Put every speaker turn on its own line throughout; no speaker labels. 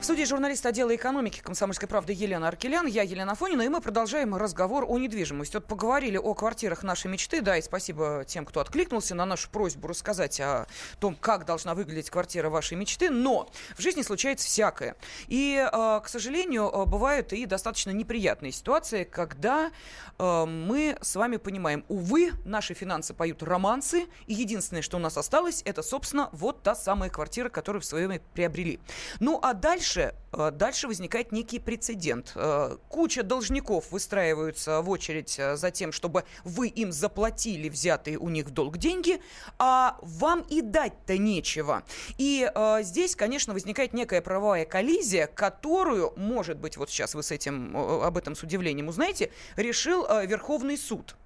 В студии журналист отдела экономики «Комсомольской правды» Елена Аркелян. Я Елена Фонина, и мы продолжаем разговор о недвижимости. Вот поговорили о квартирах нашей мечты, да, и спасибо тем, кто откликнулся на нашу просьбу рассказать о том, как должна выглядеть квартира вашей мечты. Но в жизни случается всякое. И, э, к сожалению, э, бывают и достаточно неприятные ситуации, когда э, мы с вами понимаем, увы, наши финансы поют романсы, и единственное, что у нас осталось, это, собственно, вот та самая квартира, которую в свое время приобрели. Ну, а дальше дальше, э, дальше возникает некий прецедент. Э, куча должников выстраиваются в очередь э, за тем, чтобы вы им заплатили взятые у них в долг деньги, а вам и дать-то нечего. И здесь, конечно, возникает некая правовая коллизия, которую, может быть, вот сейчас вы с этим, об этом с удивлением узнаете, решил Верховный суд.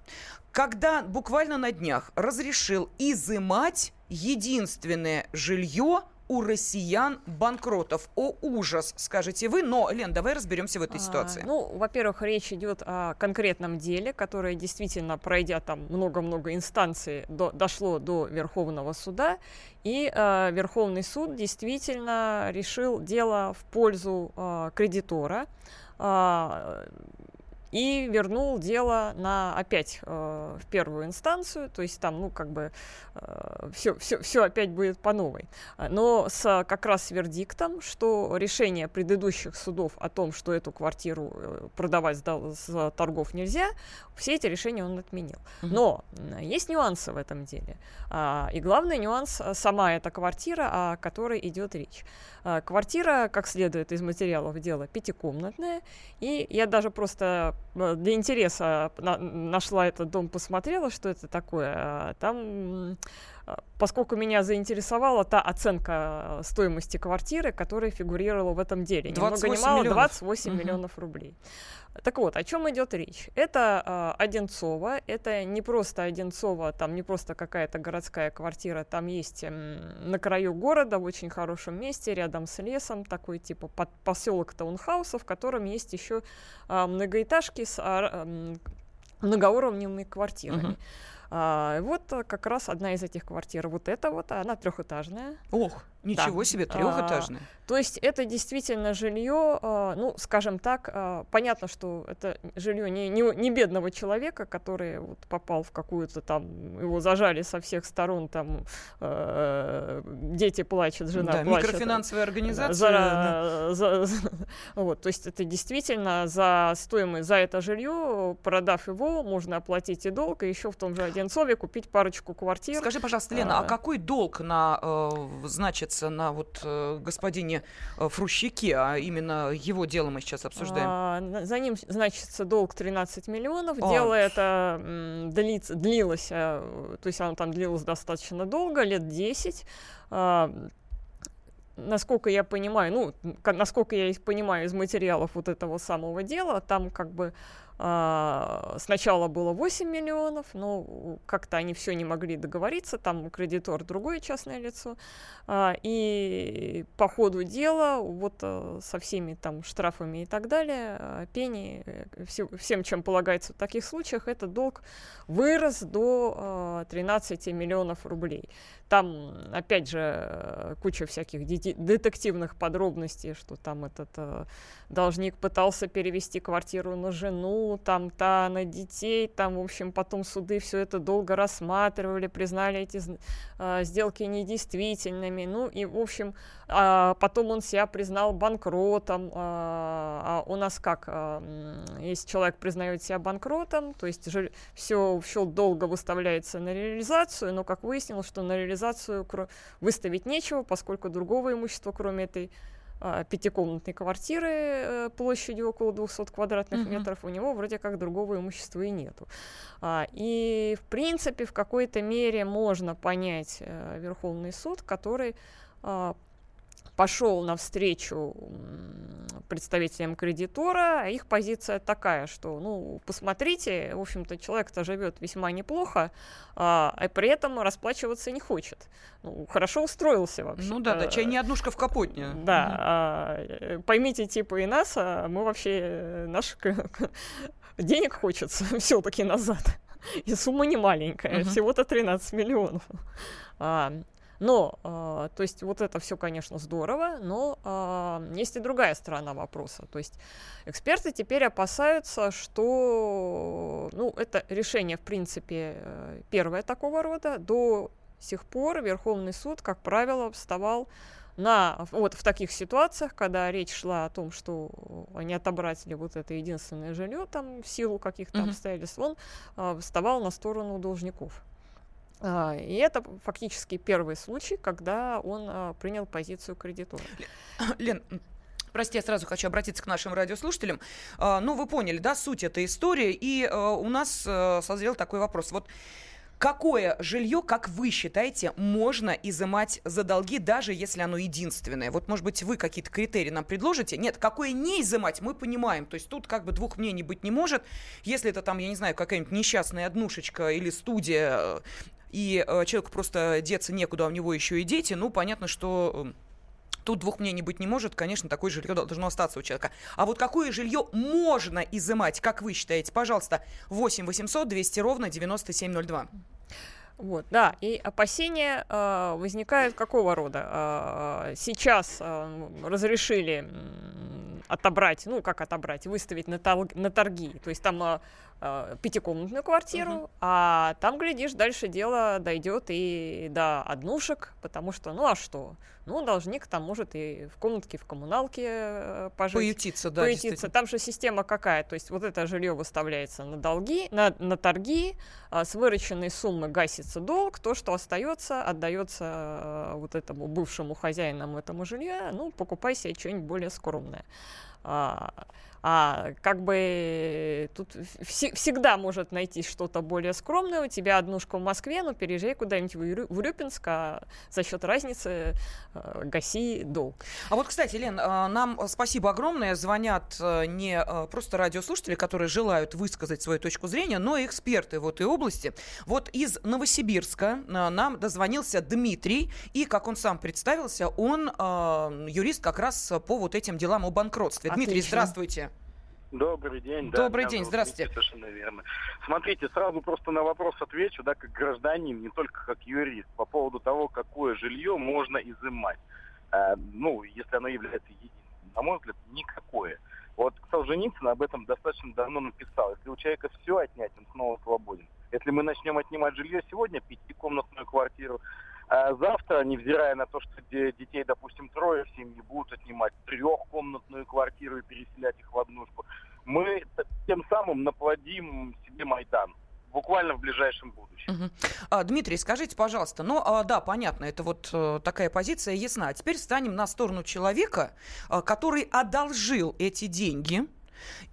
Когда буквально на днях разрешил изымать единственное жилье у россиян банкротов. О, ужас, скажете вы. Но, Лен, давай разберемся в этой а, ситуации.
Ну, во-первых, речь идет о конкретном деле, которое действительно, пройдя там много-много инстанций, до, дошло до Верховного суда. И э, Верховный суд действительно решил дело в пользу э, кредитора. Э, и вернул дело на опять э, в первую инстанцию, то есть там, ну, как бы э, все, все, все опять будет по новой. Но с как раз вердиктом, что решение предыдущих судов о том, что эту квартиру э, продавать с торгов нельзя, все эти решения он отменил. Но есть нюансы в этом деле. А, и главный нюанс – сама эта квартира, о которой идет речь. А, квартира, как следует из материалов дела, пятикомнатная. И я даже просто э, для интереса нашла этот дом, посмотрела, что это такое. А, там поскольку меня заинтересовала та оценка стоимости квартиры, которая фигурировала в этом деле. Ни много ни мало, 28 угу. миллионов рублей. Так вот, о чем идет речь? Это э, Одинцово, это не просто Одинцово, там не просто какая-то городская квартира, там есть э, на краю города, в очень хорошем месте, рядом с лесом, такой типа под, поселок таунхаусов, в котором есть еще э, многоэтажки с э, многоуровневыми квартирами. Uh-huh. А, вот как раз одна из этих квартир, вот эта вот, она трехэтажная.
Ох, ничего да. себе, трехэтажная.
А, то есть это действительно жилье, а, ну, скажем так, а, понятно, что это жилье не, не, не бедного человека, который вот попал в какую-то там, его зажали со всех сторон, там э, дети плачут, жена да, плачет.
микрофинансовая организация.
За, да. за, за, вот, то есть это действительно за стоимость, за это жилье, продав его, можно оплатить и долг, и еще в том же Одинцове купить парочку квартир.
Скажи, пожалуйста, Лена, а, а какой долг на, э, значится на вот э, господине э, Фрущике, а именно его дело мы сейчас обсуждаем?
А, за ним значится долг 13 миллионов. А. Дело это м, длится, длилось, а, то есть оно там длилось достаточно долго, лет 10 а, насколько я понимаю, ну, насколько я понимаю из материалов вот этого самого дела, там как бы сначала было 8 миллионов, но как-то они все не могли договориться, там кредитор другое частное лицо. А, и по ходу дела, вот э, со всеми там штрафами и так далее, э, пени, э, всем, чем полагается в таких случаях, этот долг вырос до 13 миллионов рублей. Там, опять же, куча всяких детективных подробностей, что там этот должник пытался перевести квартиру на жену, там та на детей, там, в общем, потом суды все это долго рассматривали, признали эти э, сделки недействительными, ну и, в общем, э, потом он себя признал банкротом, э, а у нас как, э, если человек признает себя банкротом, то есть же, все, все долго выставляется на реализацию, но, как выяснилось, что на реализацию выставить нечего, поскольку другого имущества, кроме этой пятикомнатной квартиры э, площадью около 200 квадратных uh-huh. метров, у него вроде как другого имущества и нету. А, и, в принципе, в какой-то мере можно понять э, Верховный суд, который а, пошел навстречу представителям кредитора, их позиция такая, что, ну, посмотрите, в общем-то, человек-то живет весьма неплохо, а, а при этом расплачиваться не хочет. Ну, хорошо устроился вообще.
Ну да, да, чай не однушка в капотне.
Да, угу. а, поймите, типа и нас, а мы вообще, наш денег хочется все-таки назад. И сумма не маленькая, uh-huh. всего-то 13 миллионов. А, но, э, то есть вот это все, конечно, здорово, но э, есть и другая сторона вопроса. То есть эксперты теперь опасаются, что, ну, это решение, в принципе, э, первое такого рода. До сих пор Верховный суд, как правило, вставал на, вот в таких ситуациях, когда речь шла о том, что не отобрать ли вот это единственное жилье там в силу каких-то mm-hmm. обстоятельств, он э, вставал на сторону должников. А, и это фактически первый случай, когда он а, принял позицию кредитора.
Лен, Прости, я сразу хочу обратиться к нашим радиослушателям. А, ну, вы поняли, да, суть этой истории. И у нас созрел такой вопрос. Вот Какое жилье, как вы считаете, можно изымать за долги, даже если оно единственное? Вот, может быть, вы какие-то критерии нам предложите? Нет, какое не изымать, мы понимаем. То есть тут как бы двух мнений быть не может. Если это там, я не знаю, какая-нибудь несчастная однушечка или студия, и э, человеку просто деться некуда, а у него еще и дети, ну, понятно, что... Э, Тут двух мнений быть не может, конечно, такое жилье должно остаться у человека. А вот какое жилье можно изымать, как вы считаете? Пожалуйста, 8 800 200 ровно 9702.
Вот, да, и опасения э, возникают какого рода? Э, сейчас э, разрешили отобрать, ну как отобрать, выставить на, тол- на торги. То есть там э, э, пятикомнатную квартиру, угу. а там, глядишь, дальше дело дойдет и до однушек, потому что, ну а что? Ну, должник там может и в комнатке, в коммуналке э, пожить.
Поютиться, да,
Поютиться. Там же система какая? То есть вот это жилье выставляется на долги, на, на торги, а с вырученной суммы гасится долг, то, что остается, отдается э, вот этому бывшему хозяину этому жилья, ну, покупай себе что-нибудь более скромное. А, а как бы тут вс- всегда может найти что-то более скромное. У тебя однушка в Москве, но переезжай куда-нибудь в, Рю- в Рюпинск, а за счет разницы э, гаси долг.
А вот, кстати, Лен, э, нам спасибо огромное. Звонят э, не э, просто радиослушатели, которые желают высказать свою точку зрения, но и эксперты в этой области. Вот из Новосибирска э, нам дозвонился Дмитрий, и, как он сам представился, он э, юрист как раз по вот этим делам о банкротстве. Отлично. Дмитрий, здравствуйте.
Добрый день.
Добрый да, день, здравствуйте.
Совершенно верно. Смотрите, сразу просто на вопрос отвечу, да, как гражданин, не только как юрист, по поводу того, какое жилье можно изымать. А, ну, если оно является единственным. На мой взгляд, никакое. Вот Солженицын об этом достаточно давно написал. Если у человека все отнять, он снова свободен. Если мы начнем отнимать жилье сегодня, пятикомнатную квартиру, а завтра, невзирая на то, что детей, допустим, трое в семье, будут отнимать трехкомнатную квартиру и переселять их в однушку, мы тем самым наплодим себе Майдан буквально в ближайшем будущем.
Угу. А, Дмитрий, скажите, пожалуйста, ну а, да, понятно, это вот а, такая позиция ясна. А теперь встанем на сторону человека, а, который одолжил эти деньги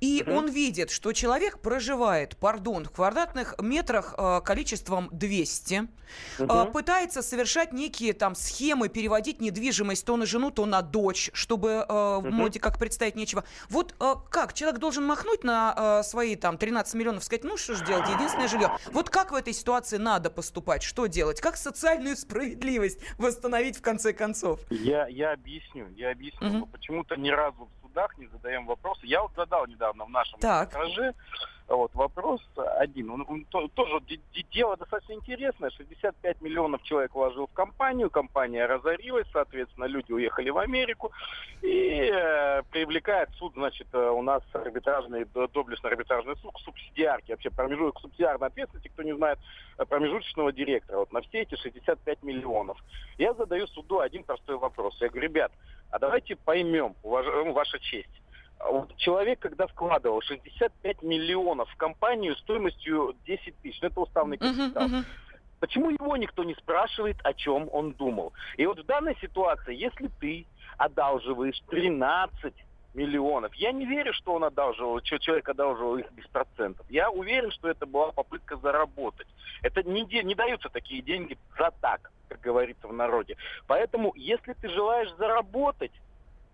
и угу. он видит, что человек проживает, пардон, в квадратных метрах э, количеством 200, угу. э, пытается совершать некие там схемы, переводить недвижимость то на жену, то на дочь, чтобы э, угу. в моде как представить нечего. Вот э, как? Человек должен махнуть на э, свои там 13 миллионов, сказать, ну что же делать, единственное жилье. Вот как в этой ситуации надо поступать? Что делать? Как социальную справедливость восстановить в конце концов?
Я, я объясню. Я объясню. Угу. Почему-то ни разу судах не задаем вопросы. Я вот задал недавно в нашем гараже вот, вопрос один. Он, он, то, тоже дело достаточно интересное. 65 миллионов человек вложил в компанию, компания разорилась, соответственно, люди уехали в Америку. И э, привлекает суд, значит, э, у нас арбитражный, доблестный арбитражный суд, субсидиарки, вообще промежуток субсидиарной ответственности, кто не знает, э, промежуточного директора. Вот на все эти 65 миллионов. Я задаю суду один простой вопрос. Я говорю, ребят, а давайте поймем, уваж... Ну, ваша честь. Вот человек, когда вкладывал 65 миллионов в компанию стоимостью 10 тысяч, ну это уставный капитал, uh-huh, uh-huh. почему его никто не спрашивает, о чем он думал? И вот в данной ситуации, если ты одалживаешь 13 миллионов. Я не верю, что он одалживал, что человек одалживал их без процентов. Я уверен, что это была попытка заработать. Это не, не даются такие деньги за так, как говорится в народе. Поэтому, если ты желаешь заработать,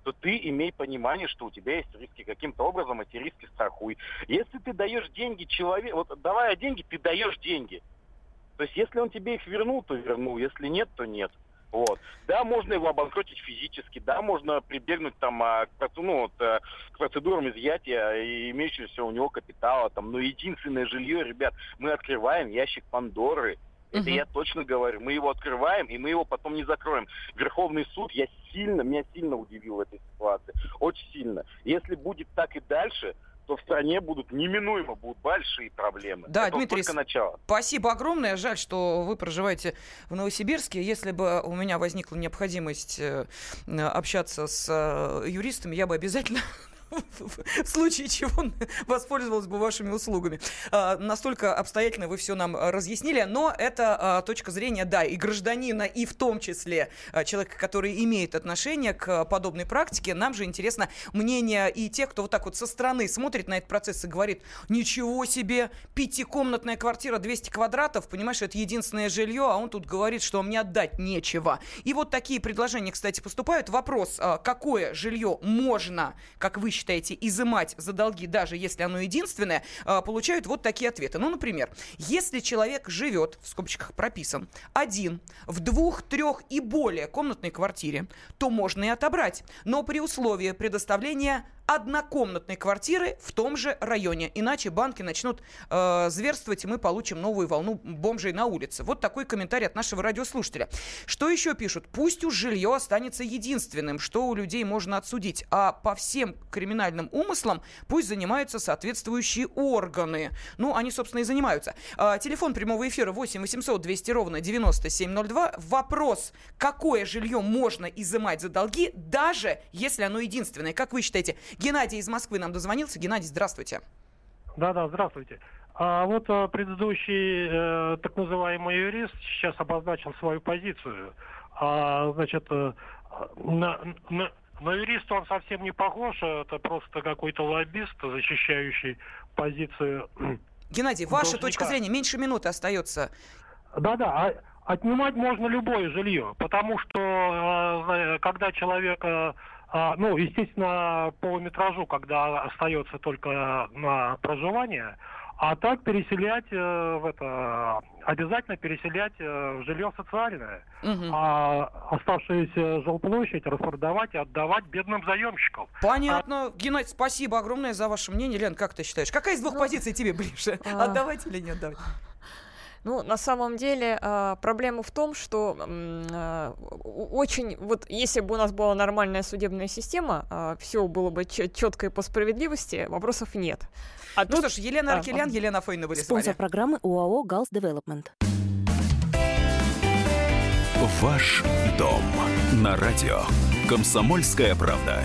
то ты имей понимание, что у тебя есть риски. Каким-то образом эти риски страхуй. Если ты даешь деньги человеку, вот давая деньги, ты даешь деньги. То есть если он тебе их вернул, то вернул. Если нет, то нет. Вот. Да, можно его обанкротить физически, да, можно прибегнуть там а, к, ну, вот, э, к процедурам изъятия имеющегося у него капитала. Там. Но единственное жилье, ребят, мы открываем ящик Пандоры, это угу. я точно говорю. Мы его открываем, и мы его потом не закроем. Верховный суд, я сильно, меня сильно удивил в этой ситуации. Очень сильно. Если будет так и дальше, то в стране будут неминуемо будут большие проблемы.
Да, Это Дмитрий, только начало. спасибо огромное. Жаль, что вы проживаете в Новосибирске. Если бы у меня возникла необходимость э, общаться с э, юристами, я бы обязательно в случае чего воспользовалась бы вашими услугами. А, настолько обстоятельно вы все нам разъяснили, но это а, точка зрения, да, и гражданина, и в том числе а, человека, который имеет отношение к подобной практике. Нам же интересно мнение и тех, кто вот так вот со стороны смотрит на этот процесс и говорит, ничего себе, пятикомнатная квартира 200 квадратов, понимаешь, это единственное жилье, а он тут говорит, что мне отдать нечего. И вот такие предложения, кстати, поступают. Вопрос, какое жилье можно, как вы считаете, изымать за долги, даже если оно единственное, а, получают вот такие ответы. Ну, например, если человек живет, в скобочках прописан, один в двух, трех и более комнатной квартире, то можно и отобрать, но при условии предоставления однокомнатной квартиры в том же районе. Иначе банки начнут э, зверствовать, и мы получим новую волну бомжей на улице. Вот такой комментарий от нашего радиослушателя. Что еще пишут? Пусть уж жилье останется единственным, что у людей можно отсудить, а по всем криминальным умыслам пусть занимаются соответствующие органы. Ну, они, собственно, и занимаются. Э, телефон прямого эфира 8 800 200 ровно 9702. Вопрос, какое жилье можно изымать за долги, даже если оно единственное. Как вы считаете, Геннадий из Москвы нам дозвонился. Геннадий, здравствуйте.
Да-да, здравствуйте. А вот а, предыдущий э, так называемый юрист сейчас обозначил свою позицию. А, значит, э, на, на, на юриста он совсем не похож, это просто какой-то лоббист, защищающий позицию.
Геннадий, ваша должника. точка зрения, меньше минуты остается.
Да-да, а, отнимать можно любое жилье, потому что э, когда человек э, а, ну, естественно, по метражу, когда остается только на проживание, а так переселять э, в это обязательно переселять э, в жилье социальное, угу. а оставшуюся жилплощадь распродавать и отдавать бедным заемщикам.
Понятно, а... Геннадий, спасибо огромное за ваше мнение, Лен, как ты считаешь, какая из двух ну, позиций тебе ближе, а... отдавать или не отдавать?
Ну, на самом деле, э, проблема в том, что э, очень, вот если бы у нас была нормальная судебная система, э, все было бы четко и по справедливости, вопросов нет.
А ну, тут... слушай, Елена Аркелян, а, Елена Фойна были
Спонсор программы ОАО «Галс Девелопмент».
Ваш дом на радио. Комсомольская правда.